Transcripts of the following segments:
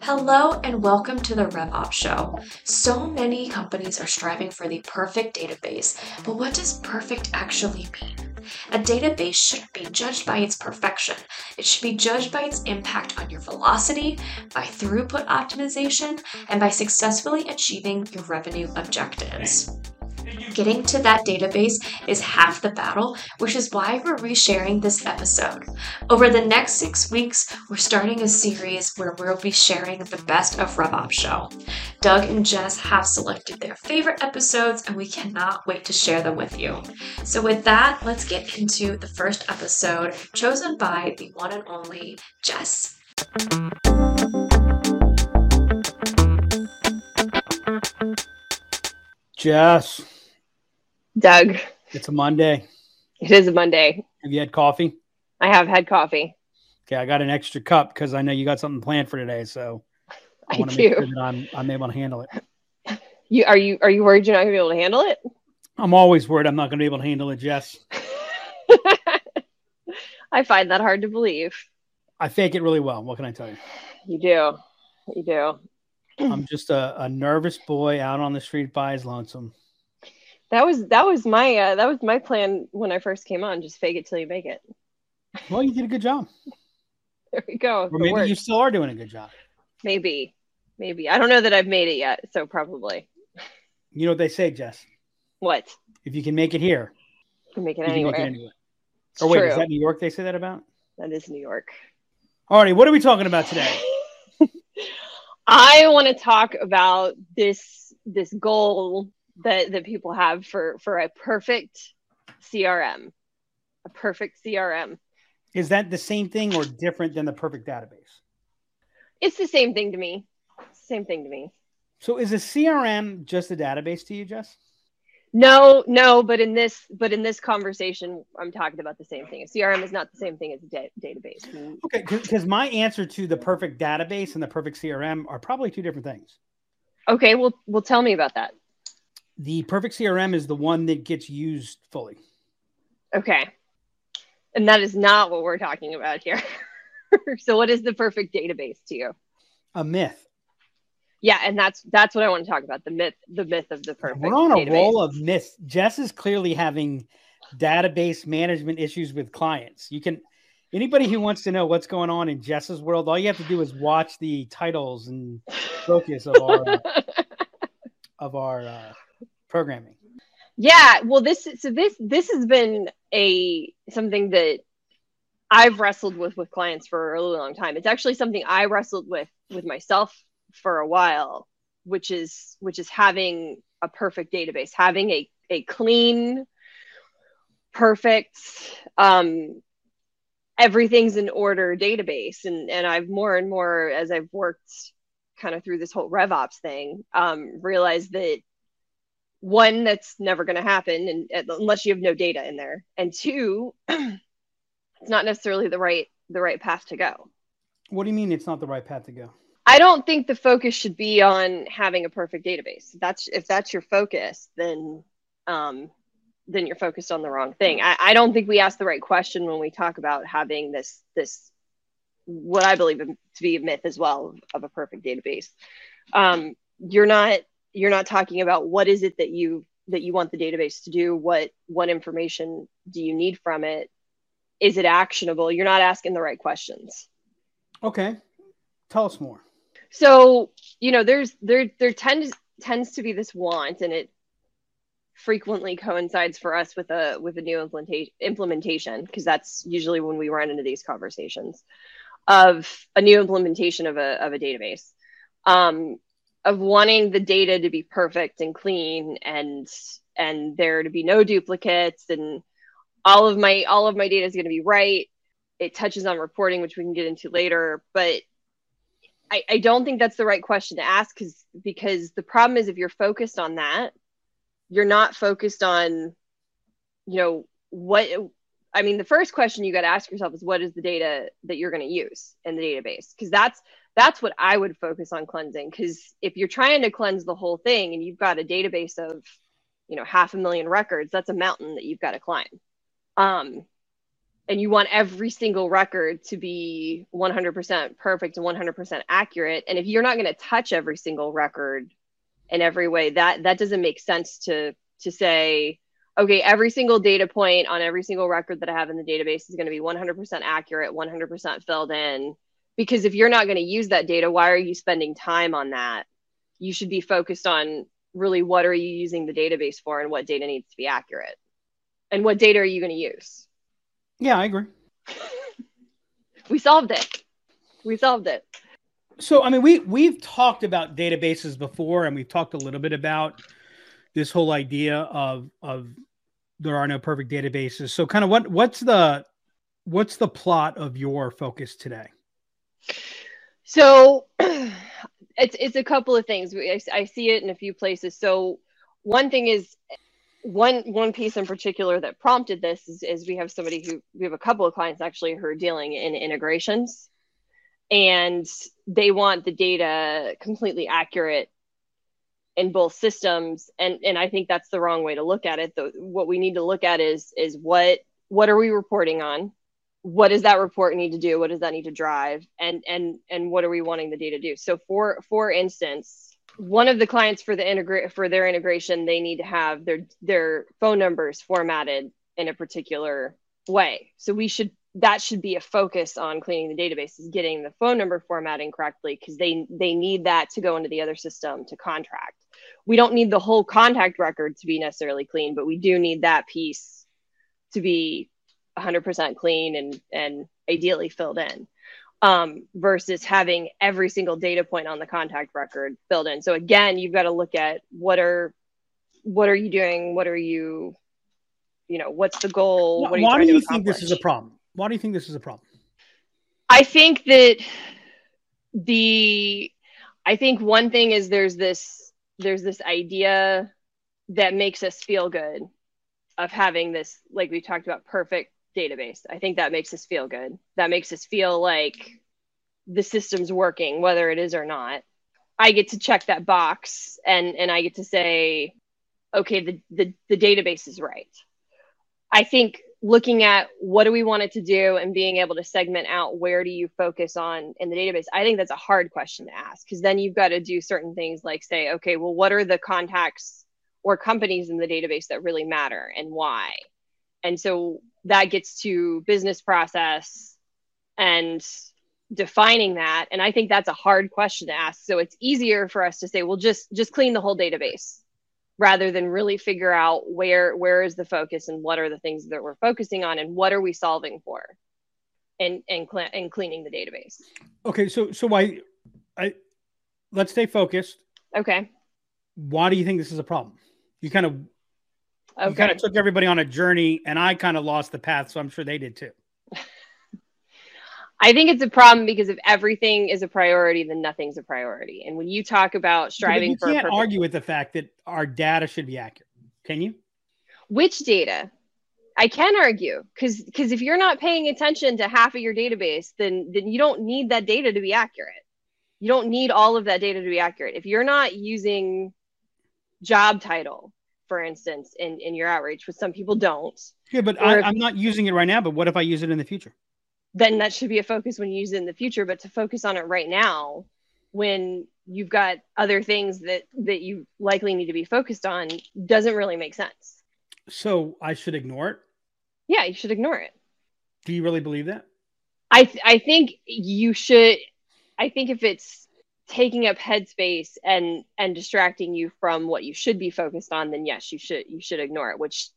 Hello and welcome to the RevOps Show. So many companies are striving for the perfect database, but what does perfect actually mean? A database shouldn't be judged by its perfection. It should be judged by its impact on your velocity, by throughput optimization, and by successfully achieving your revenue objectives. Getting to that database is half the battle, which is why we're resharing this episode. Over the next six weeks, we're starting a series where we'll be sharing the best of RevOps Show. Doug and Jess have selected their favorite episodes, and we cannot wait to share them with you. So, with that, let's get into the first episode chosen by the one and only Jess. Jess, Doug, it's a Monday. it is a Monday. Have you had coffee? I have had coffee. Okay, I got an extra cup because I know you got something planned for today. So I, I want to make sure do. that I'm I'm able to handle it. You are you are you worried you're not gonna be able to handle it? I'm always worried I'm not going to be able to handle it, Jess. I find that hard to believe. I fake it really well. What can I tell you? You do. You do. I'm just a, a nervous boy out on the street by his lonesome. That was that was my uh, that was my plan when I first came on. Just fake it till you make it. Well, you did a good job. There we go. Or maybe you still are doing a good job. maybe. Maybe. I don't know that I've made it yet, so probably. You know what they say, Jess? What? If you can make it here, You can make it anywhere. make it anywhere. Or wait, true. is that New York they say that about? that is New York. Alrighty, what are we talking about today? I want to talk about this this goal that that people have for for a perfect CRM, a perfect CRM. Is that the same thing or different than the perfect database? It's the same thing to me. Same thing to me. So is a CRM just a database to you, Jess? No, no, but in this but in this conversation, I'm talking about the same thing. A CRM is not the same thing as a da- database. Okay, because my answer to the perfect database and the perfect CRM are probably two different things. Okay, well, well, tell me about that. The perfect CRM is the one that gets used fully. Okay, and that is not what we're talking about here. so, what is the perfect database to you? A myth. Yeah, and that's that's what I want to talk about the myth, the myth of the perfect. We're on a database. roll of myths. Jess is clearly having database management issues with clients. You can anybody who wants to know what's going on in Jess's world, all you have to do is watch the titles and focus of our of our uh, programming. yeah, well, this so this this has been a something that I've wrestled with with clients for a really long time. It's actually something I wrestled with with myself for a while, which is which is having a perfect database, having a a clean, perfect, um, everything's in order database. And and I've more and more as I've worked kind of through this whole RevOps thing, um, realized that one that's never going to happen and unless you have no data in there and two it's not necessarily the right the right path to go What do you mean it's not the right path to go? I don't think the focus should be on having a perfect database. That's if that's your focus then um then you're focused on the wrong thing. I, I don't think we ask the right question when we talk about having this this what i believe to be a myth as well of a perfect database. Um you're not you're not talking about what is it that you that you want the database to do what what information do you need from it is it actionable? You're not asking the right questions. Okay. Tell us more. So you know there's there there tends tends to be this want and it frequently coincides for us with a with a new implementation implementation because that's usually when we run into these conversations of a new implementation of a of a database um of wanting the data to be perfect and clean and and there to be no duplicates and all of my all of my data is going to be right. It touches on reporting which we can get into later but I, I don't think that's the right question to ask because because the problem is if you're focused on that, you're not focused on, you know, what I mean, the first question you got to ask yourself is what is the data that you're going to use in the database? Because that's that's what I would focus on cleansing. Because if you're trying to cleanse the whole thing and you've got a database of, you know, half a million records, that's a mountain that you've got to climb. Um, and you want every single record to be 100% perfect and 100% accurate. And if you're not going to touch every single record in every way that that doesn't make sense to to say okay every single data point on every single record that i have in the database is going to be 100% accurate 100% filled in. Because if you're not going to use that data why are you spending time on that? You should be focused on really what are you using the database for and what data needs to be accurate? And what data are you going to use Yeah, I agree. we solved it we solved it So, I mean, we we've talked about databases before, and we've talked a little bit about this whole idea of of there are no perfect databases. So, kind of what what's the what's the plot of your focus today? So it's it's a couple of things. I, I see it in a few places. So one thing is one one piece in particular that prompted this is, is we have somebody who we have a couple of clients actually who are dealing in integrations. And they want the data completely accurate in both systems. And and I think that's the wrong way to look at it. The, what we need to look at is is what what are we reporting on? what does that report need to do? What does that need to drive? And and and what are we wanting the data to do? So for for instance one of the clients for the integrate for their integration they need to have their their phone numbers formatted in a particular way. So we should that should be a focus on cleaning the databases, getting the phone number formatting correctly because they they need that to go into the other system to contract. We don't need the whole contact record to be necessarily clean but we do need that piece to be 100% clean and and ideally filled in um, versus having every single data point on the contact record filled in so again you've got to look at what are what are you doing what are you you know what's the goal what are you Why do you think this is a problem? Why do you think this is a problem? I think that the I think one thing is there's this there's this idea that makes us feel good of having this like we talked about perfect database. I think that makes us feel good. That makes us feel like the system's working whether it is or not. I get to check that box and and I get to say okay the the, the database is right. I think looking at what do we want it to do and being able to segment out where do you focus on in the database i think that's a hard question to ask because then you've got to do certain things like say okay well what are the contacts or companies in the database that really matter and why and so that gets to business process and defining that. And i think that's a hard question to ask. So it's easier for us to say well just just clean the whole database rather than really figure out where where is the focus and what are the things that we're focusing on and what are we solving for and and, cle- and cleaning the database. Okay, so so why I let's stay focused. okay. Why do you think this is a problem? You kind of you kind of took everybody on a journey, and I kind of lost the path, so I'm sure they did too. i think it's a problem because if everything is a priority then nothing's a priority. And when you talk about striving you for a can't argue with the fact that our data should be accurate, can you? which data? I can argue because because if you're not paying attention to half of your database then then you don't need that data to be accurate. You don't need all of that data to be accurate. If you're not using job title for instance in in your outreach which some people don't Yeah, but I, I'm not using it right now. But what if I use it in the future? then that should be a focus when you use it in the future but to focus on it right now when you've got other things that that you likely need to be focused on doesn't really make sense So I should ignore it. yeah you should ignore it Do you really believe that? I th- I think you should. I think if it's taking up headspace and and distracting you from what you should be focused on, then yes, you should you should ignore it, which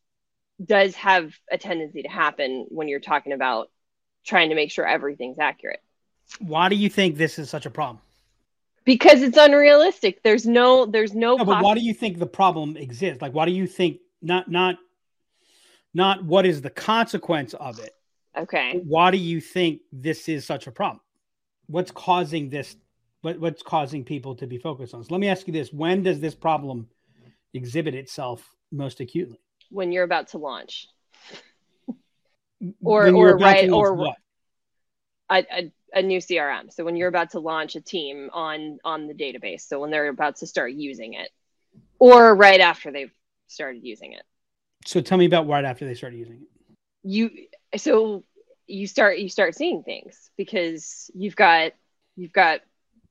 does have a tendency to happen when you're talking about trying to make sure everything's accurate Why do you think this is such a problem? because it's unrealistic. There's no there's no. No, but why do you think the problem exists? Like, why do you think not not not what is the consequence of it? okay. Why do you think this is such a problem? What's causing this? What, what's causing people to be focused on? So let me ask you this: When does this problem exhibit itself most acutely? When you're about to launch Or- or right- or- a, a a new CRM, so when you're about to launch a team on on the database, so when they're about to start using it, or right after they've started using it. So tell me about right after they started using it. you so you start you start seeing things because you've got you've got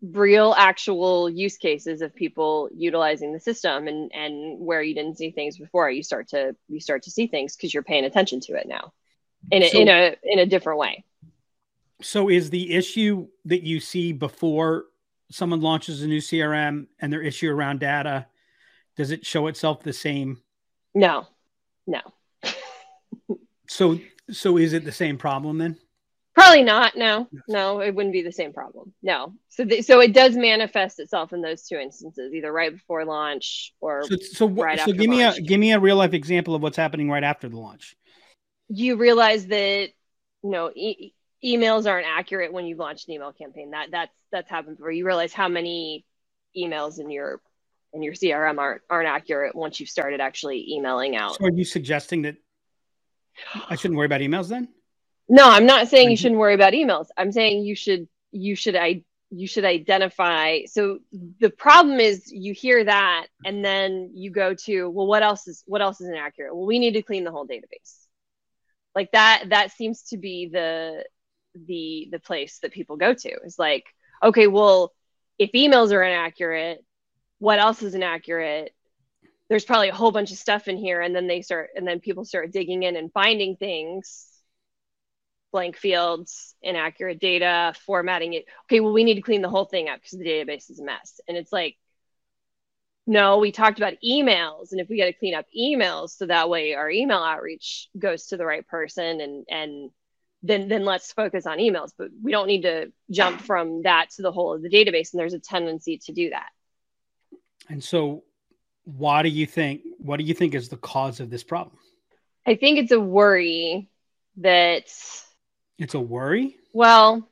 real actual use cases of people utilizing the system and and where you didn't see things before you start to you start to see things because you're paying attention to it now in a, So- in a in a different way So is the issue that you see before someone launches a new CRM and their issue around data, does it show itself the same? no no So so is it the same problem then? Probably not. No, no, it wouldn't be the same problem. No. So, th- so it does manifest itself in those two instances, either right before launch or So so what, right so after give me a give me a real life example of what's happening right after the launch. you realize that you know e- emails aren't accurate when you launch an email campaign. That that's that's happened before. You realize how many emails in your in your CRM aren't aren't accurate once you've started actually emailing out. So are you suggesting that I shouldn't worry about emails then? No, I'm not saying you Mhm. shouldn't worry about emails. I'm saying you should you should I you should identify. So the problem is you hear that and then you go to well what else is what else is inaccurate? Well, we need to clean the whole database. Like that that seems to be the the the place that people go to. Is like, okay, well, if emails are inaccurate, what else is inaccurate? There's probably a whole bunch of stuff in here and then they start and then people start digging in and finding things blank fields, inaccurate data, formatting it. Okay, well, we need to clean the whole thing up because the database is a mess. And it's like, no, we talked about emails, and if we got to clean up emails so that way our email outreach goes to the right person, and and then then let's focus on emails. But we don't need to jump from that to the whole of the database, and there's a tendency to do that. And so why do you think what do you think is the cause of this problem? I think it's a worry that It's a worry? Well,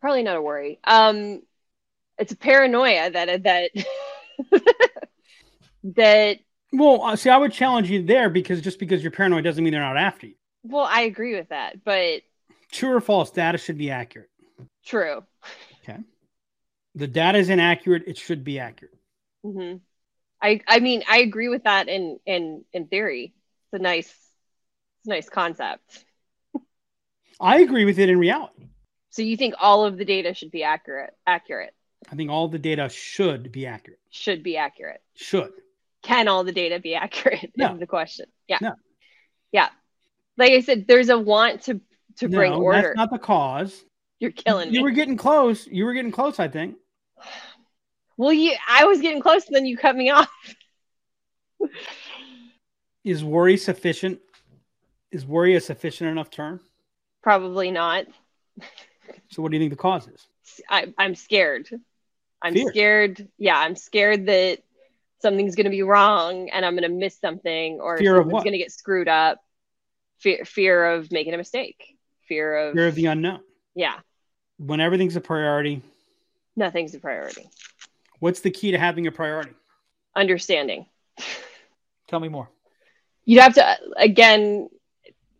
probably not a worry. Um, it's a paranoia that that that. Well, uh, see, I would challenge you there because just because you're paranoid doesn't mean they're not after you. Well, I agree with that, but True or false, data should be accurate. true. Okay. The data is inaccurate, it should be accurate. hmm I I mean I agree with that in in in theory. It's a nice it's a nice concept. I agree with it in reality. So you think all of the data should be accurate? Accurate I think all the data should be accurate. should be accurate. Should. Can all the data be accurate? No. Is the question. Yeah. No. Yeah. Like I said, there's a want to to bring order. that's not the cause. You're killing me. you me. were getting close. You were getting close, I think. Well, you, I was getting close, and then you cut me off. Is worry sufficient? Is worry a sufficient enough term? Probably not. So what do you think the cause is? I, I'm scared. I'm Fear. scared. Yeah, I'm scared that something's going to be wrong, and I'm going to miss something, or Fear of something's going to get screwed up. Fear, fear of making a mistake. Fear of Fear of the unknown. yeah. When everything's a priority, Nothing's a priority. what's the key to having a priority? Understanding. Tell me more. You have to again.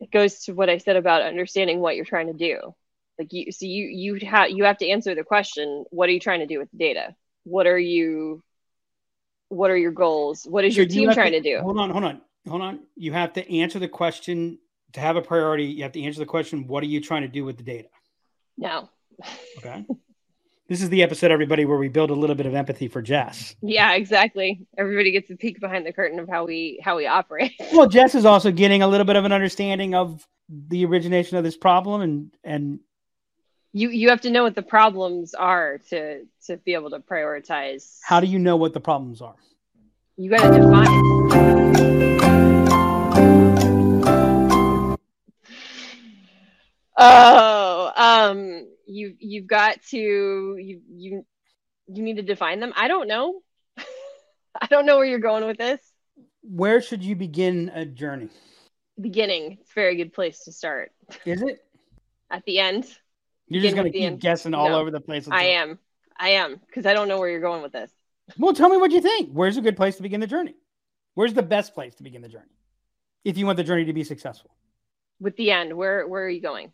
It goes to what I said about understanding what you're trying to do. Like you, so you you have you have to answer the question: What are you trying to do with the data? What are you? What are your goals? What is So your team have trying to- to do? Hold on, hold on, hold on. You have to answer the question to have a priority. You have to answer the question: What are you trying to do with the data? No. Okay. this is the episode, everybody, where we build a little bit of empathy for Jess. Yeah, exactly. Everybody gets a peek behind the curtain of how we how we operate. Well, Jess is also getting a little bit of an understanding of the origination of this problem, and and You you have to know what the problems are to to be able to prioritize. how do you know what the problems are? you got to define? Oh, um, you you've got to you you you need to define them. I don't know. I don't know where you're going with this. Where should you begin a journey? Beginning, it's a very good place to start. Is it? At the end, You're just going to with keep guessing all No, over the place. I am. I am because I don't know where you're going with this. Well, tell me what you think. Where's a good place to begin the journey? Where's the best place to begin the journey? If you want the journey to be successful. With the end, where where are you going?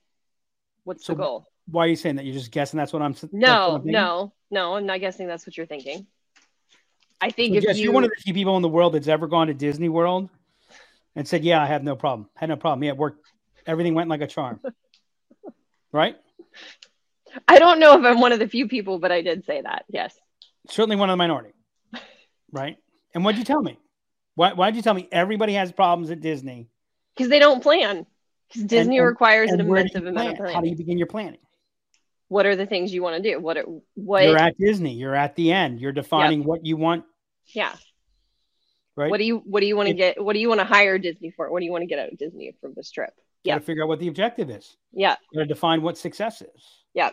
What's So the goal? Why are you saying that? You're just guessing that's what I'm that's what No, I'm no, no. I'm not guessing that's what you're thinking. I think So, if Jess, you you're one of the few people in the world that's ever gone to Disney World and said, "Yeah, I have no problem. Had no problem. Yeah, it worked. Everything went like a charm." right? I don't know if I'm one of the few people, but I did say that. Yes. Certainly one of the minority, right? And what'd you tell me? Why, why'd you tell me everybody has problems at Disney? Because they don't plan. Because Disney and- requires And an immense amount of plan? How do you begin your planning? What are the things you want to do? What? Are, what? You're at Disney. You're at the end. You're defining what you want, yeah. right? What do you What do you want to get? What do you want to hire Disney for? What do you want to get out of Disney from this trip? Yeah. to figure out what the objective is. Yeah. Got to define what success is. Yeah.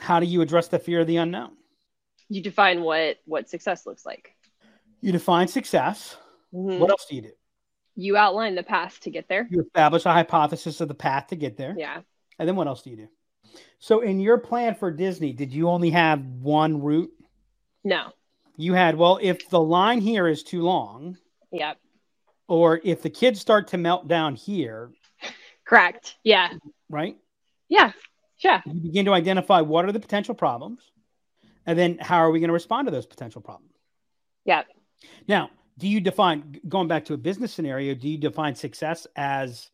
How do you address the fear of the unknown? You define what what success looks like. You define success. Mhm. What else do you do? You outline the path to get there. You establish a hypothesis of the path to get there. Yeah. And then what else do you do? So, in your plan for Disney, did you only have one route? No. You had, well, if the line here is too long, Yep. or if the kids start to melt down here, Correct. Yeah. right? Yeah. Yeah. You begin to identify what are the potential problems, and then how are we going to respond to those potential problems? Yeah. Now, do you define going back to a business scenario? Do you define success as,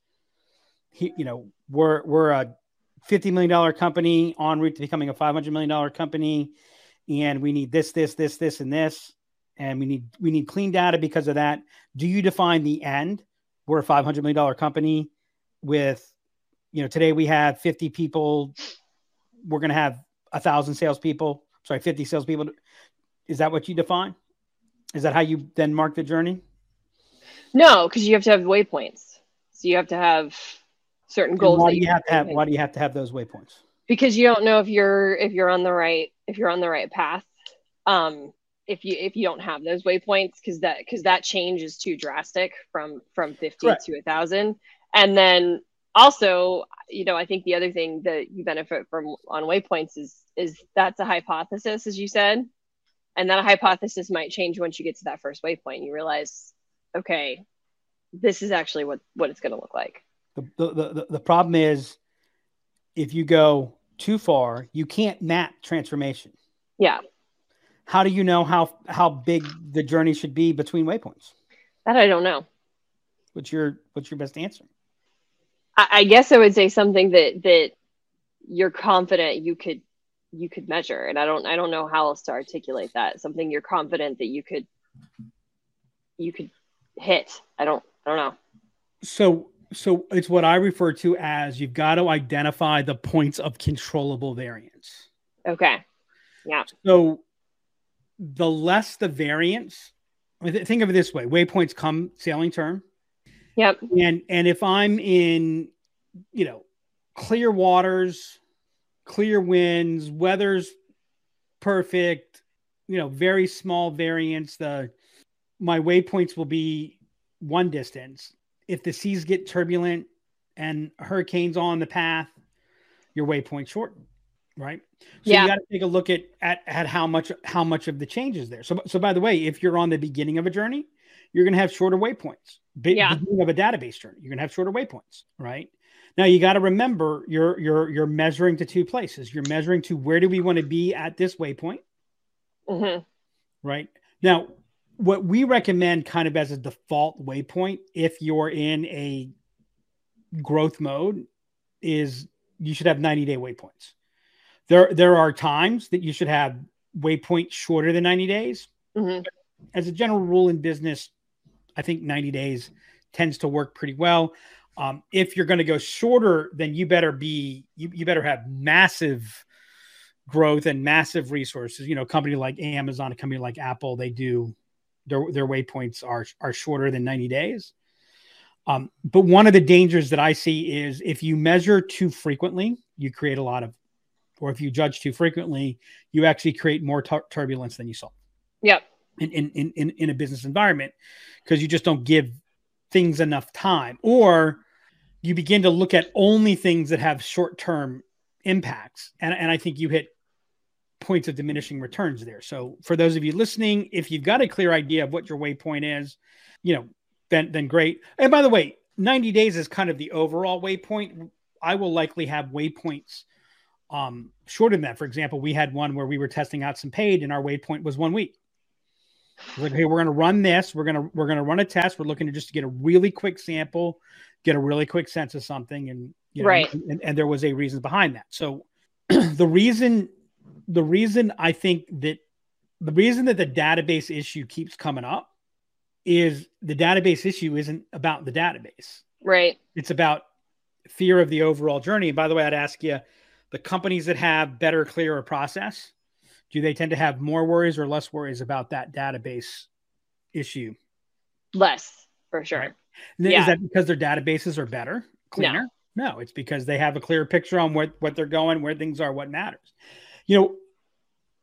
you know, we're we're a fifty million dollar company en route to becoming a five hundred million dollar company, and we need this, this, this, this, and this, and we need we need clean data because of that. Do you define the end? We're a five hundred million dollar company with, you know, today we have fifty people. We're going to have a thousand salespeople. Sorry, fifty salespeople. Is that what you define? Is that how you then mark the journey? No, because you have to have waypoints. So you have to have certain And goals. why do you have to have? Why do you have to have those waypoints? because you don't know if you're if you're on the right if you're on the right path. Um, if you if you don't have those waypoints, because that because that change is too drastic from from fifty Correct. to a thousand, and then also you know I think the other thing that you benefit from on waypoints is is that's a hypothesis as you said, and that hypothesis might change once you get to that first waypoint. You realize, okay, this is actually what what it's going to look like. The, the, the, the problem is if you go too far, you can't map transformation. Yeah, How do you know how how big the journey should be between waypoints? that I don't know. What's your what's your best answer? I, I guess I would say something that that you're confident you could you could measure, and I don't I don't know how else to articulate that. Something you're confident that you could you could hit. I don't I don't know. So so it's what I refer to as you've got to identify the points of controllable variance. Okay. Yeah. So the less the variance, think of it this way: waypoints come sailing term, Yep. and and if I'm in, you know, clear waters, clear winds, weather's perfect, you know, very small variance. The my waypoints will be one distance. If the seas get turbulent and hurricanes on the path, your waypoint shorten, right? So Yeah. you got to take a look at, at at how much how much of the change is there. So so by the way, if you're on the beginning of a journey, you're going to have shorter waypoints. Be- Yeah. Beginning of a database journey, you're going to have shorter waypoints, right? Now you got to remember you're you're you're measuring to two places. You're measuring to where do we want to be at this waypoint, hmm right? Now, what we recommend kind of as a default waypoint if you're in a growth mode is you should have 90 day waypoints. There there are times that you should have waypoints shorter than 90 days. hmm As a general rule in business, I think 90 days tends to work pretty well. Um, if you're going to go shorter, then you better be you, you better have massive growth and massive resources. You know, a company like Amazon, a company like Apple, they do their their waypoints are are shorter than 90 days. Um, but one of the dangers that I see is if you measure too frequently, you create a lot of, or if you judge too frequently, you actually create more tur- turbulence than you saw Yep. in in in, in, a business environment because you just don't give things enough time or you begin to look at only things that have short-term impacts and, and i think you hit points of diminishing returns there so for those of you listening if you've got a clear idea of what your waypoint is you know then then great and by the way 90 days is kind of the overall waypoint i will likely have waypoints um shorter than that for example we had one where we were testing out some paid and our waypoint was one week like, hey, we're going to run this. We're going to we're going to run a test. We're looking to just get a really quick sample, get a really quick sense of something, and you know, Right. and, and there was a reason behind that. So the reason, the reason I think that the reason that the database issue keeps coming up is the database issue isn't about the database. Right. It's about fear of the overall journey. And by the way, I'd ask you the companies that have better, clearer process, do they tend to have more worries or less worries about that database issue? Less for sure. Right. Yeah. Is that because their databases are better, cleaner? No, it's because they have a clear picture on what, what they're going, where things are, what matters. You know,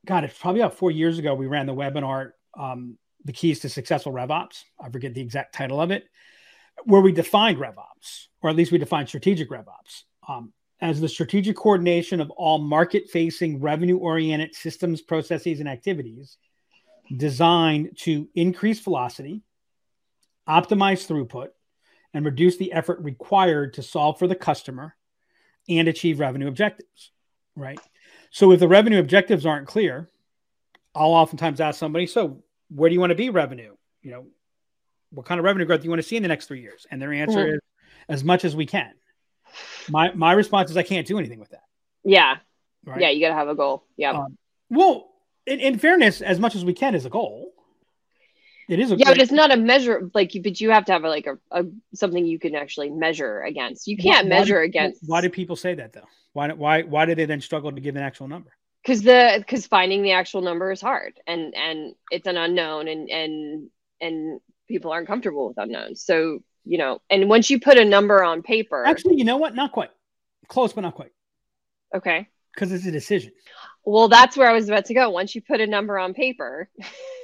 God, it's probably about four years ago we ran the webinar, um, The Keys to Successful RevOps. I forget the exact title of it, where we defined RevOps, or at least we defined strategic RevOps, um, as the strategic coordination of all market facing, revenue oriented systems, processes, and activities designed to increase velocity, optimize throughput, and reduce the effort required to solve for the customer and achieve revenue objectives. Right. So if the revenue objectives aren't clear, I'll oftentimes ask somebody, so where do you want to be revenue? You know, what kind of revenue growth do you want to see in the next three years? And their answer Mhm. is as much as we can. My my response is I can't do anything with that. Yeah. Right. Yeah. You got to have a goal. Yeah. Um, well, in, in fairness, as much as we can is a goal. It is a yeah, but it's not a measure like but you have to have a, like a, a something you can actually measure against. You can't Why- why measure do- against Why do people say that though? Why why why do they then struggle to give an actual number? because the because finding the actual number is hard and and it's an unknown and and and people aren't comfortable with unknowns. So you know, and once you put a number on paper, Actually, you know what? Not quite. Close, but not quite. okay. Because it's a decision. Well, that's where I was about to go. Once you put a number on paper,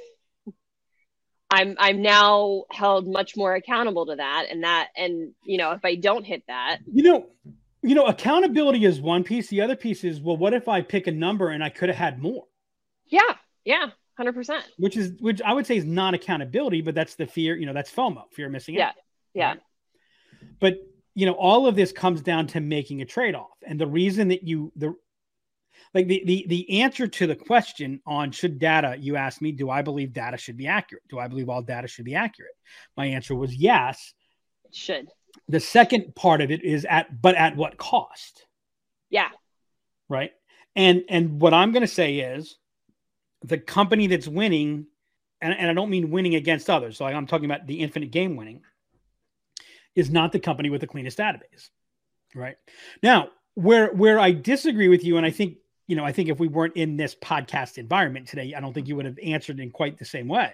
I'm I'm now held much more accountable to that and that and you know if I don't hit that, You know, you know, accountability is one piece. The other piece is, well, what if I pick a number and I could have had more? yeah, yeah, hundred percent, Which is which I would say is not accountability, but that's the fear, you know, that's FOMO, fear of missing Yeah, out. yeah, Right? But you know, all of this comes down to making a trade-off. And the reason that you the like the, the the answer to the question on should data you asked me do i believe data should be accurate? Do i believe all data should be accurate? My answer was yes. It should, the second part of it is at but at what cost? Yeah, right? And and what i'm going to say is the company that's winning and, and i don't mean winning against others so like i'm talking about the infinite game winning is not the company with the cleanest database right? Now where where i disagree with you and i think you know i think if we weren't in this podcast environment today i don't think you would have answered in quite the same way.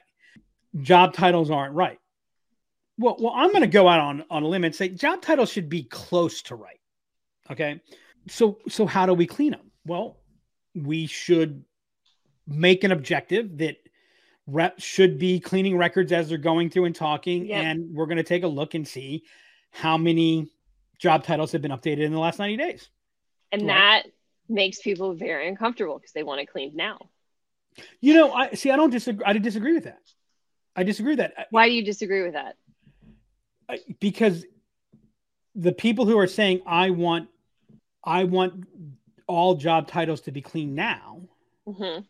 Job titles aren't right. Well well i'm going to go out on on a limb and say job titles should be close to right okay? So so how do we clean them well we should make an objective that reps should be cleaning records as they're going through and talking Yep. and we're going to take a look and see how many job titles have been updated in the last 90 days. And Right. that makes people very uncomfortable because they want it cleaned now. you know i see i don't disagree i disagree with that i disagree with that Why do you disagree with that? Because the people who are saying i want i want all job titles to be clean now hmm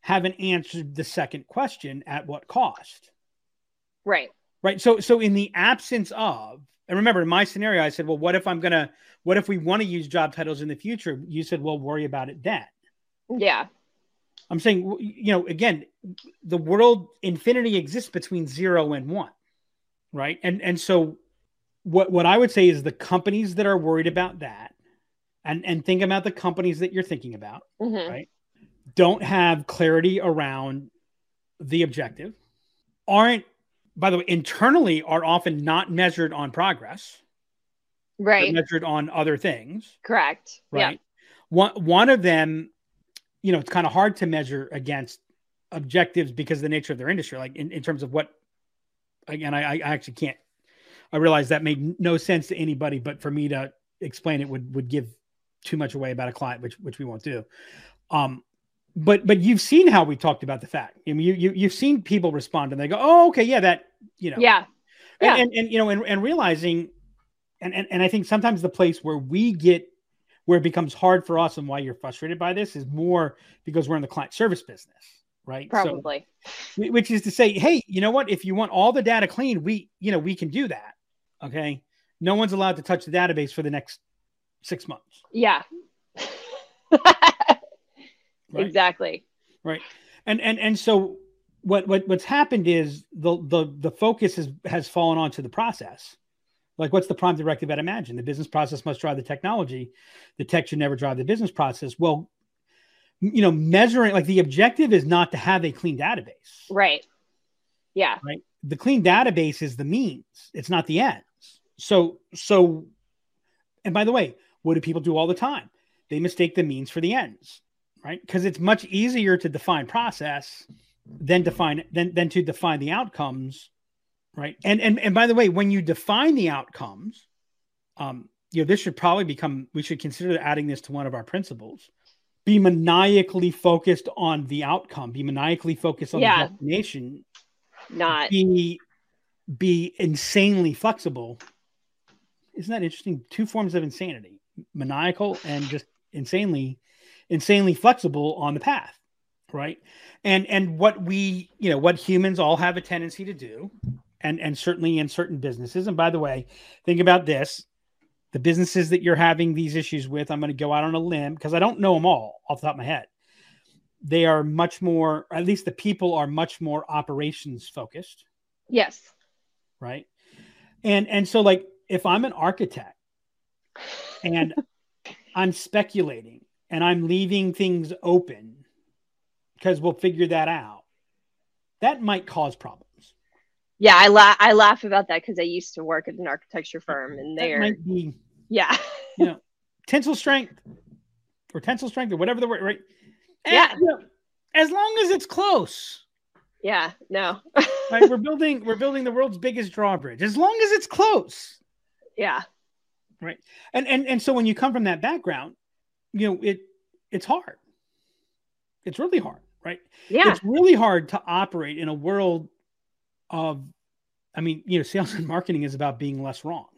haven't answered the second question at what cost Right. right so so in the absence of and remember in my scenario i said well what if i'm gonna what if we want to use job titles in the future you said well worry about it then Yeah. i'm saying you know again the world infinity exists between zero and one right and and so what what i would say is the companies that are worried about that and and think about the companies that you're thinking about hmm Right. don't have clarity around the objective, aren't, by the way, internally are often not measured on progress, Right. measured on other things, Correct. right? One, one of them, you know, it's kind of hard to measure against objectives because of the nature of their industry, like in, in terms of what, again, I, I actually can't, I realize that made no sense to anybody, but for me to explain it would, would give too much away about a client, which, which we won't do. Um, but but you've seen how we talked about the fact. I mean, you, you you've seen people respond and they go, "Oh, okay, yeah, that you know." Yeah. Yeah. And, and, and you know, and, and realizing, and, and and I think sometimes the place where we get where it becomes hard for us and why you're frustrated by this is more because we're in the client service business, right? Probably. Wh- which is to say, hey, you know what? If you want all the data clean, we, you know, we can do that. Okay. no one's allowed to touch the database for the next six months. Yeah. Right. Exactly. Right. And and and so what what what's happened is the the the focus has has fallen onto the process. Like what's the prime directive at Imagine? The business process must drive the technology. The tech should never drive the business process. Well, you know, measuring like the objective is not to have a clean database. Right. Yeah. Right. The clean database is the means. It's not the ends. So so and by the way, what do people do all the time? They mistake the means for the ends, right? Because it's much easier to define process than define than, than to define the outcomes, right? And and and by the way, when you define the outcomes, um, you know, this should probably become we should consider adding this to one of our principles. Be maniacally focused on the outcome, be maniacally focused on Yeah. the destination, Not. be be insanely flexible. Isn't that interesting? Two forms of insanity: maniacal and just insanely, insanely flexible on the path, right? And and what we, you know, what humans all have a tendency to do, and and certainly in certain businesses. And by the way, think about this: the businesses that you're having these issues with. I'm going to go out on a limb because I don't know them all off the top of my head. They are much more, at least the people are much more operations focused Yes. right and and so like if i'm an architect and i'm speculating and i'm leaving things open because we'll figure that out that might cause problems Yeah. I laugh. I laugh about that because I used to work at an architecture firm, and that they're might be yeah. tensile strength or tensile strength or whatever the word right And, Yeah. you know, as long as it's close yeah. No. right we're building we're building the world's biggest drawbridge as long as it's close yeah. Right. And and and so when you come from that background you know it it's hard. It's really hard right? Yeah. it's really hard to operate in a world of i mean you know sales and marketing is about being less wrong.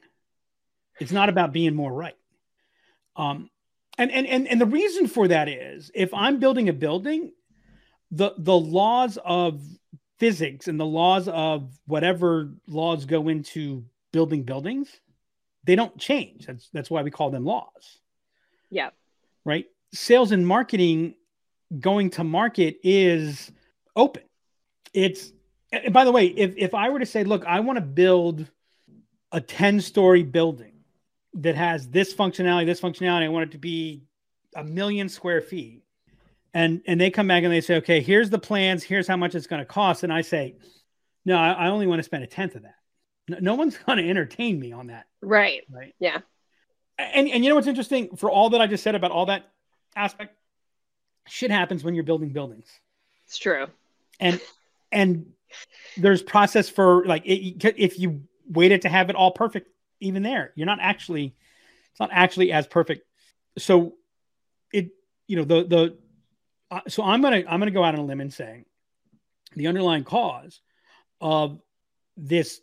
It's not about being more right. Um and and and, and the reason for that is if i'm building a building the the laws of physics and the laws of whatever laws go into building buildings they don't change. That's that's why we call them laws. Yeah. Right? Sales and marketing going to market is open. It's by the way if, if i were to say look i want to build a 10 story building that has this functionality this functionality i want it to be a million square feet and and they come back and they say okay here's the plans here's how much it's going to cost and i say no i, I only want to spend a tenth of that. No, no one's going to entertain me on that. Right. right? Yeah. And and you know what's interesting? For all that i just said about all that aspect shit happens when you're building buildings. It's true. and and there's process for like it, if you waited to have it all perfect even there you're not actually it's not actually as perfect. So it you know the the uh, so i'm gonna i'm gonna go out on a limb and say the underlying cause of this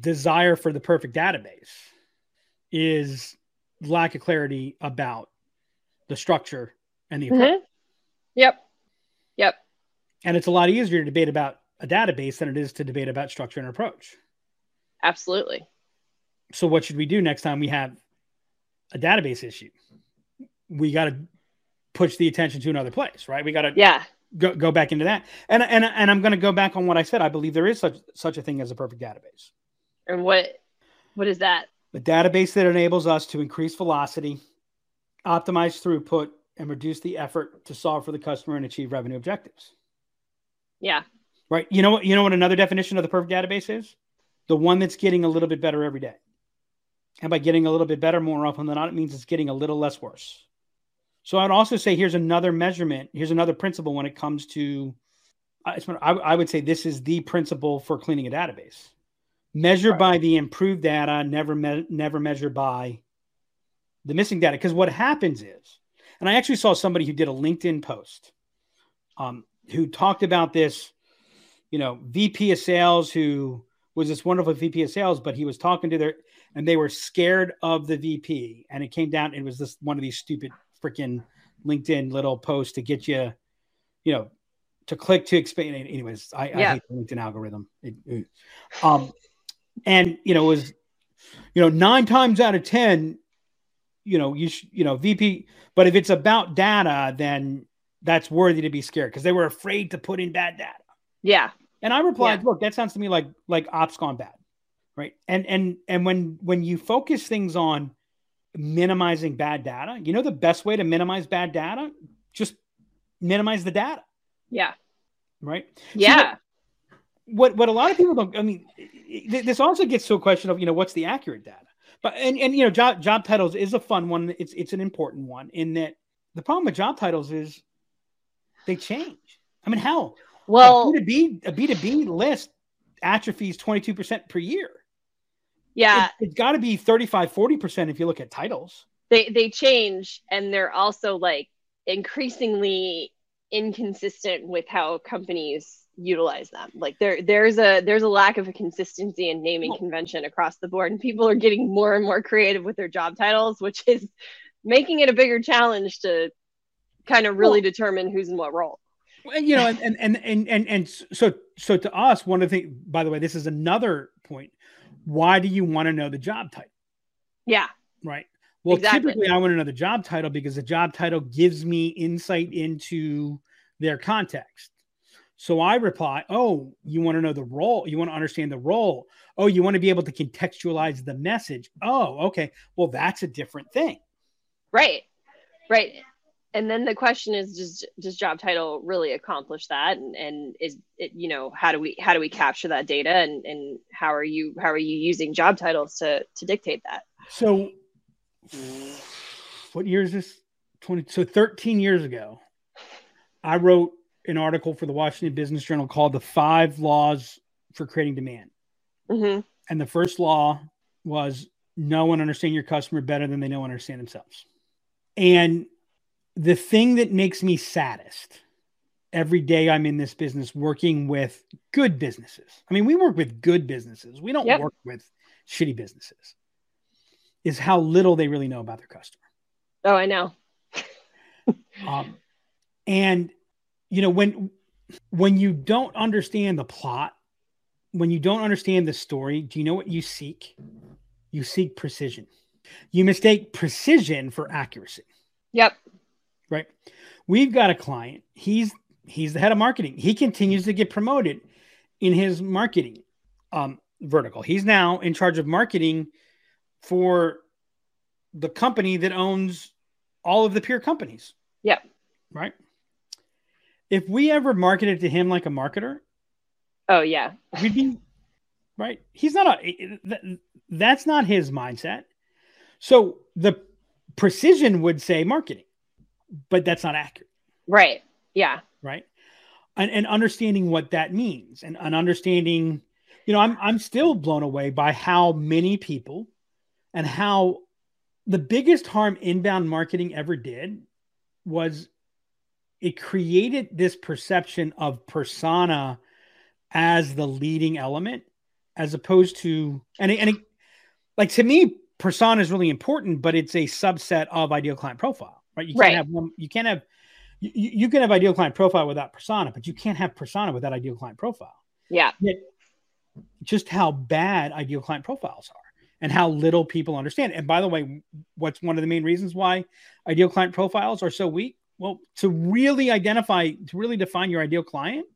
desire for the perfect database is lack of clarity about the structure and the approach. Mhm. Yep. Yep. And it's a lot easier to debate about a database than it is to debate about structure and approach. Absolutely. So, what should we do next time we have a database issue? We got to push the attention to another place, right? We got to Yeah. go, go back into that. And, and, and I'm going to go back on what I said. I believe there is such, such a thing as a perfect database. And what what is that? A database that enables us to increase velocity, optimize throughput, and reduce the effort to solve for the customer and achieve revenue objectives. Yeah. Right. You know what? You know what another definition of the perfect database is? The one that's getting a little bit better every day. And by getting a little bit better more often than not, it means it's getting a little less worse. So I'd also say here's another measurement. Here's another principle when it comes to. I, I I would say this is the principle for cleaning a database. Measure Right. by the improved data, never me- never measure by the missing data. Because what happens is, and I actually saw somebody who did a LinkedIn post, um, who talked about this, you know, VP of sales who was this wonderful VP of sales, but he was talking to their, and they were scared of the VP, and it came down. It was this one of these stupid freaking LinkedIn little posts to get you, you know, to click to expand. Anyways, I, I hate the LinkedIn algorithm. It- it- um, and you know, it was you know, nine times out of 10, you know, you, sh- you know, VP, but if it's about data, then that's worthy to be scared because they were afraid to put in bad data. Yeah. And I replied, Yeah. look, that sounds to me like, like ops gone bad. Right. And, and, and when, when you focus things on minimizing bad data, you know, the best way to minimize bad data, just minimize the data. Yeah. Right. Yeah. What what a lot of people don't i mean this also gets to a question of you know what's the accurate data? But and and you know job job titles is a fun one. It's it's an important one in that the problem with job titles is they change. I mean hell Well, a b2b a b2b list atrophies 22% per year. Yeah, it, has got to be 35 40% if you look at titles. They they change and they're also like increasingly inconsistent with how companies utilize them. Like there there's a there's a lack of a consistency in naming convention across the board and people are getting more and more creative with their job titles, which is making it a bigger challenge to kind of really Well- determine who's in what role. Well, you know, and and and and and, and so so to us, one of the things. By the way, this is another point. Why do you want to know the job title? Yeah. Right. Well, Exactly. typically, I want to know the job title because the job title gives me insight into their context. So I reply, "Oh, you want to know the role? You want to understand the role? Oh, you want to be able to contextualize the message? Oh, okay. Well, that's a different thing. Right. Right. And then the question is does does job title really accomplish that and, and is it you know how do we how do we capture that data and, and how are you how are you using job titles to to dictate that? So, what year is this? 20. So, 13 years ago, I wrote an article for the Washington Business Journal called The Five Laws for Creating Demand. hmm And the first law was know and understand your customer better than they know and understand themselves. And the thing that makes me saddest every day I'm in this business working with good businesses. I mean, we work with good businesses. We don't Yep. work with shitty businesses. Is how little they really know about their customer. Oh, I know. Um, and you know when when you don't understand the plot, when you don't understand the story, do you know what you seek? You seek precision. You mistake precision for accuracy, Yep. right? We've got a client. He's he's the head of marketing. He continues to get promoted in his marketing um, vertical. He's now in charge of marketing for the company that owns all of the peer companies Yep. right? If we ever marketed to him like a marketer, Oh yeah. we'd be right. He's not a. That's not his mindset. So the precision would say marketing, but that's not accurate, Right. Yeah. right? And, and understanding what that means, and, and understanding, you know, I'm I'm still blown away by how many people, and how the biggest harm inbound marketing ever did was it created this perception of persona as the leading element as opposed to and it, and it, like to me persona is really important but it's a subset of ideal client profile right you can't Right. have one you can't have you, you can have ideal client profile without persona but you can't have persona without ideal client profile Yeah. just how bad ideal client profiles are and how little people understand. And by the way, what's one of the main reasons why ideal client profiles are so weak? Well, to really identify, to really define your ideal client,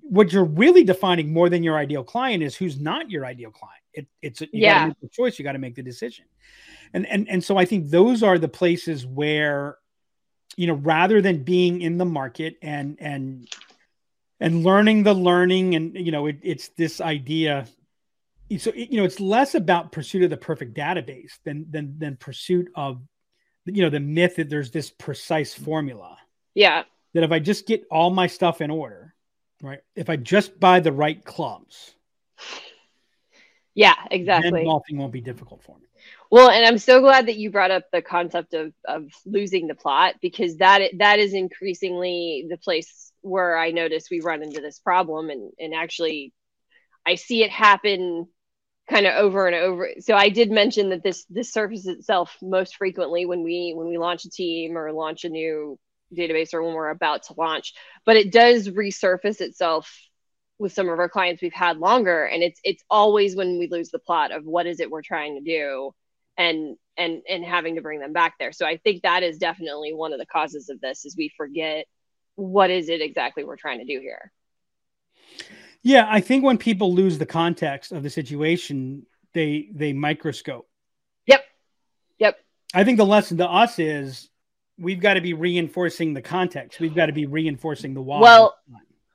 what you're really defining more than your ideal client is who's not your ideal client. It, it's you Yeah. gotta make the choice, you got to make the decision. And and and so I think those are the places where, you know, rather than being in the market and and and learning the learning and you know it, it's this idea so you know it's less about pursuit of the perfect database than than than pursuit of you know the myth that there's this precise mm-hmm. formula Yeah. that if i just get all my stuff in order right if i just buy the right clubs Yeah. Exactly. golfing won't be difficult for me Well, and I'm so glad that you brought up the concept of of losing the plot because that that is increasingly the place where I notice we run into this problem and and actually I see it happen kind of over and over. So I did mention that this this surfaces itself most frequently when we when we launch a team or launch a new database or when we're about to launch, but it does resurface itself with some of our clients we've had longer. And it's it's always when we lose the plot of what is it we're trying to do and and and having to bring them back there. So i think that is definitely one of the causes of this is we forget what is it exactly we're trying to do here yeah i think when people lose the context of the situation they they microscope. Yep. Yep. I think the lesson to us is we've got to be reinforcing the context. We've got to be reinforcing the why. Well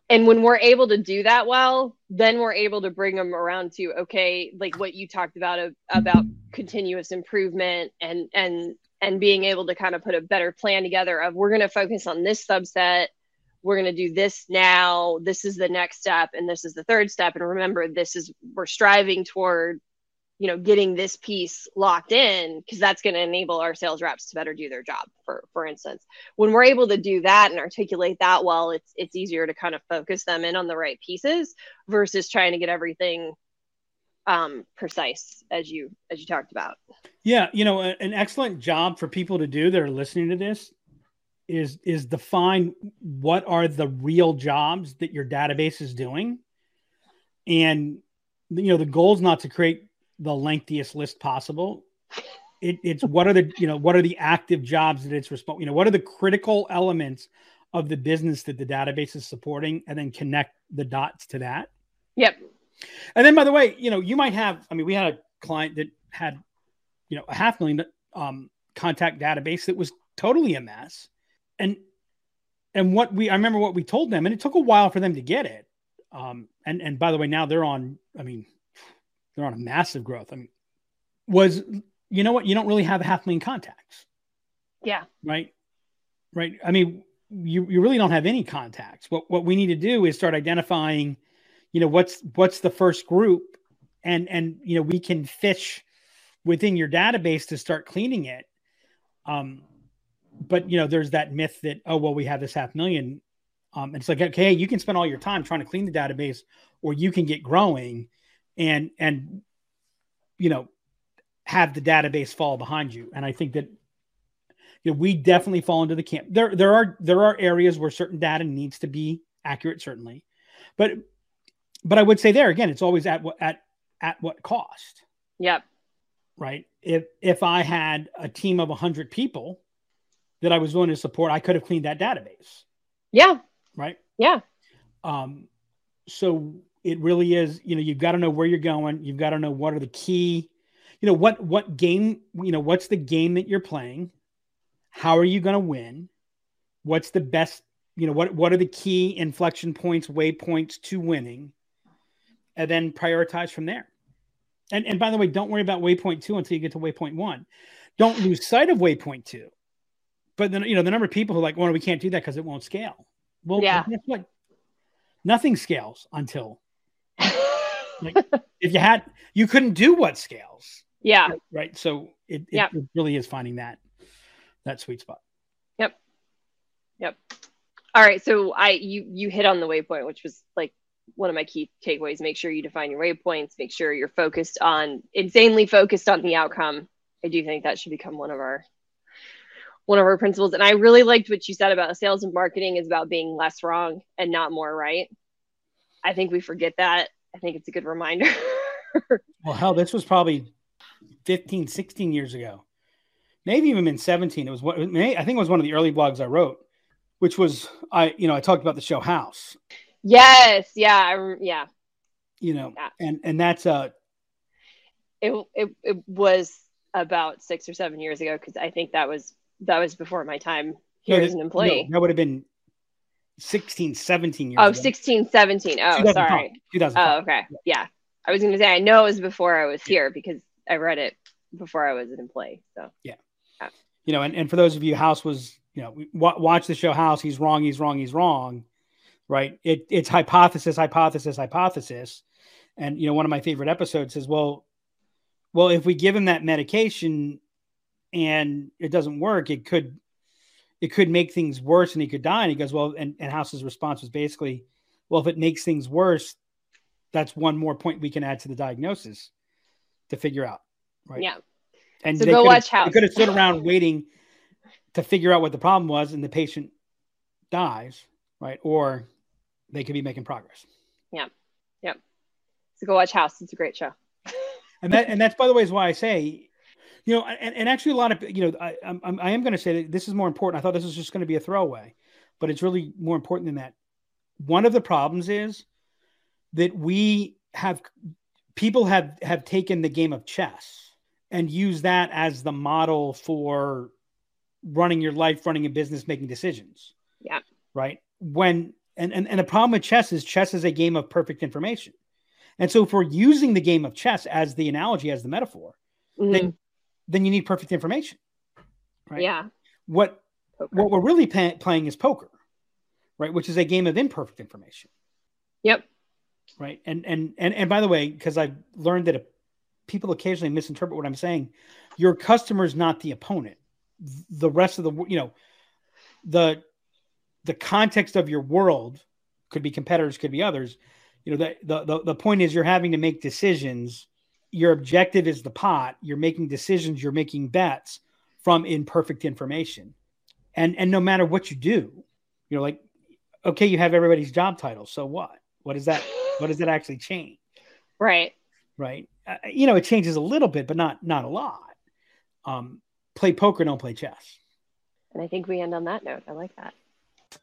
and when we're able to do that well then we're able to bring them around to okay like what you talked about uh, about continuous improvement and and and being able to kind of put a better plan together of we're going to focus on this subset we're going to do this now this is the next step and this is the third step and remember this is we're striving toward you know getting this piece locked in because that's going to enable our sales reps to better do their job for for instance. When we're able to do that and articulate that well it's it's easier to kind of focus them in on the right pieces versus trying to get everything um precise as you as you talked about. Yeah you know an excellent job for people to do that are listening to this is is define what are the real jobs that your database is doing. And you know the goal is not to create the lengthiest list possible. It, it's what are the you know what are the active jobs that it's responsible you know what are the critical elements of the business that the database is supporting and then connect the dots to that. Yep. And then by the way you know you might have i mean we had a client that had you know a half million um, contact database that was totally a mess and and what we i remember what we told them and it took a while for them to get it um, and and by the way now they're on i mean they're on a massive growth. I mean, was you know what? You don't really have a half million contacts. Yeah. Right. Right. I mean, you, you really don't have any contacts. What what we need to do is start identifying, you know, what's what's the first group, and and you know we can fish within your database to start cleaning it. Um, but you know, there's that myth that oh well, we have this half million. Um, it's like okay, you can spend all your time trying to clean the database, or you can get growing and and you know have the database fall behind you. And I think that you know, we definitely fall into the camp. There there are there are areas where certain data needs to be accurate, certainly, but but I would say there again, it's always at what at at what cost. Yep. Right. If if I had a team of hundred people that I was willing to support, I could have cleaned that database. Yeah. Right. Yeah. Um. So it really is you know you've got to know where you're going you've got to know what are the key you know what what game you know what's the game that you're playing how are you going to win what's the best you know what what are the key inflection points waypoints to winning and then prioritize from there and and by the way don't worry about waypoint 2 until you get to waypoint 1 don't lose sight of waypoint 2 but then you know the number of people who are like well we can't do that because it won't scale well yeah. guess what nothing scales until like if you had, you couldn't do what scales. Yeah. Right. So it, it, yep. it really is finding that that sweet spot. Yep. Yep. All right. So I you you hit on the waypoint, which was like one of my key takeaways. Make sure you define your waypoints. Make sure you're focused on insanely focused on the outcome. I do think that should become one of our one of our principles. And I really liked what you said about sales and marketing is about being less wrong and not more right. I think we forget that I think it's a good reminder. well, hell, this was probably 15, 16 years ago. Maybe even in 17. It was what I think it was one of the early blogs I wrote, which was I, you know, I talked about the show House. Yes, yeah, I, yeah. You know, yeah. and and that's uh it, it it was about 6 or 7 years ago cuz I think that was that was before my time here no, as an employee. No, that would have been 16, 17 years oh, ago. 16, 17. Oh, sorry. 2005. Oh, okay. Yeah. yeah. I was going to say, I know it was before I was here because I read it before I was an employee. So, yeah. yeah. You know, and, and for those of you, House was, you know, watch the show House. He's wrong. He's wrong. He's wrong. Right. It, it's hypothesis, hypothesis, hypothesis. And, you know, one of my favorite episodes says, well, well, if we give him that medication and it doesn't work, it could it could make things worse and he could die. And he goes, Well, and, and House's response was basically, Well, if it makes things worse, that's one more point we can add to the diagnosis to figure out. Right. Yeah. And so go watch House. They could have stood around waiting to figure out what the problem was and the patient dies, right? Or they could be making progress. Yeah. Yep. So go watch House. It's a great show. and that and that's by the way is why I say, you know, and, and actually a lot of you know I I'm, I am going to say that this is more important. I thought this was just going to be a throwaway, but it's really more important than that. One of the problems is that we have people have have taken the game of chess and use that as the model for running your life, running a business, making decisions. Yeah. Right. When and, and and the problem with chess is chess is a game of perfect information. And so if we're using the game of chess as the analogy, as the metaphor, mm-hmm. then then you need perfect information. Right. Yeah. What poker. what we're really pay- playing is poker, right? Which is a game of imperfect information. Yep. Right. And and and and by the way, because I've learned that people occasionally misinterpret what I'm saying, your customer is not the opponent. The rest of the you know the the context of your world could be competitors, could be others. You know, the, the, the point is you're having to make decisions. Your objective is the pot. You're making decisions, you're making bets from imperfect information. And and no matter what you do, you know, like, okay, you have everybody's job title. So what? What does that what does it actually change? Right. Right. Uh, you know, it changes a little bit, but not not a lot. Um, play poker, don't play chess. And I think we end on that note. I like that.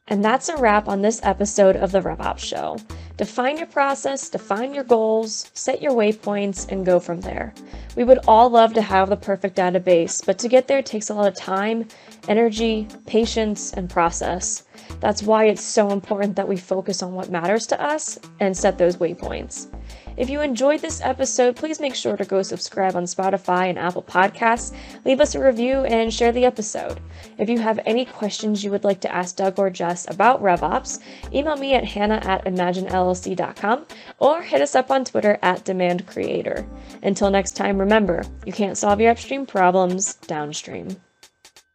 And that's a wrap on this episode of the RevOps Show. Define your process, define your goals, set your waypoints, and go from there. We would all love to have the perfect database, but to get there takes a lot of time, energy, patience, and process. That's why it's so important that we focus on what matters to us and set those waypoints. If you enjoyed this episode, please make sure to go subscribe on Spotify and Apple Podcasts, leave us a review, and share the episode. If you have any questions you would like to ask Doug or Jess about RevOps, email me at hannah at imaginellc.com or hit us up on Twitter at DemandCreator. Until next time, remember, you can't solve your upstream problems downstream.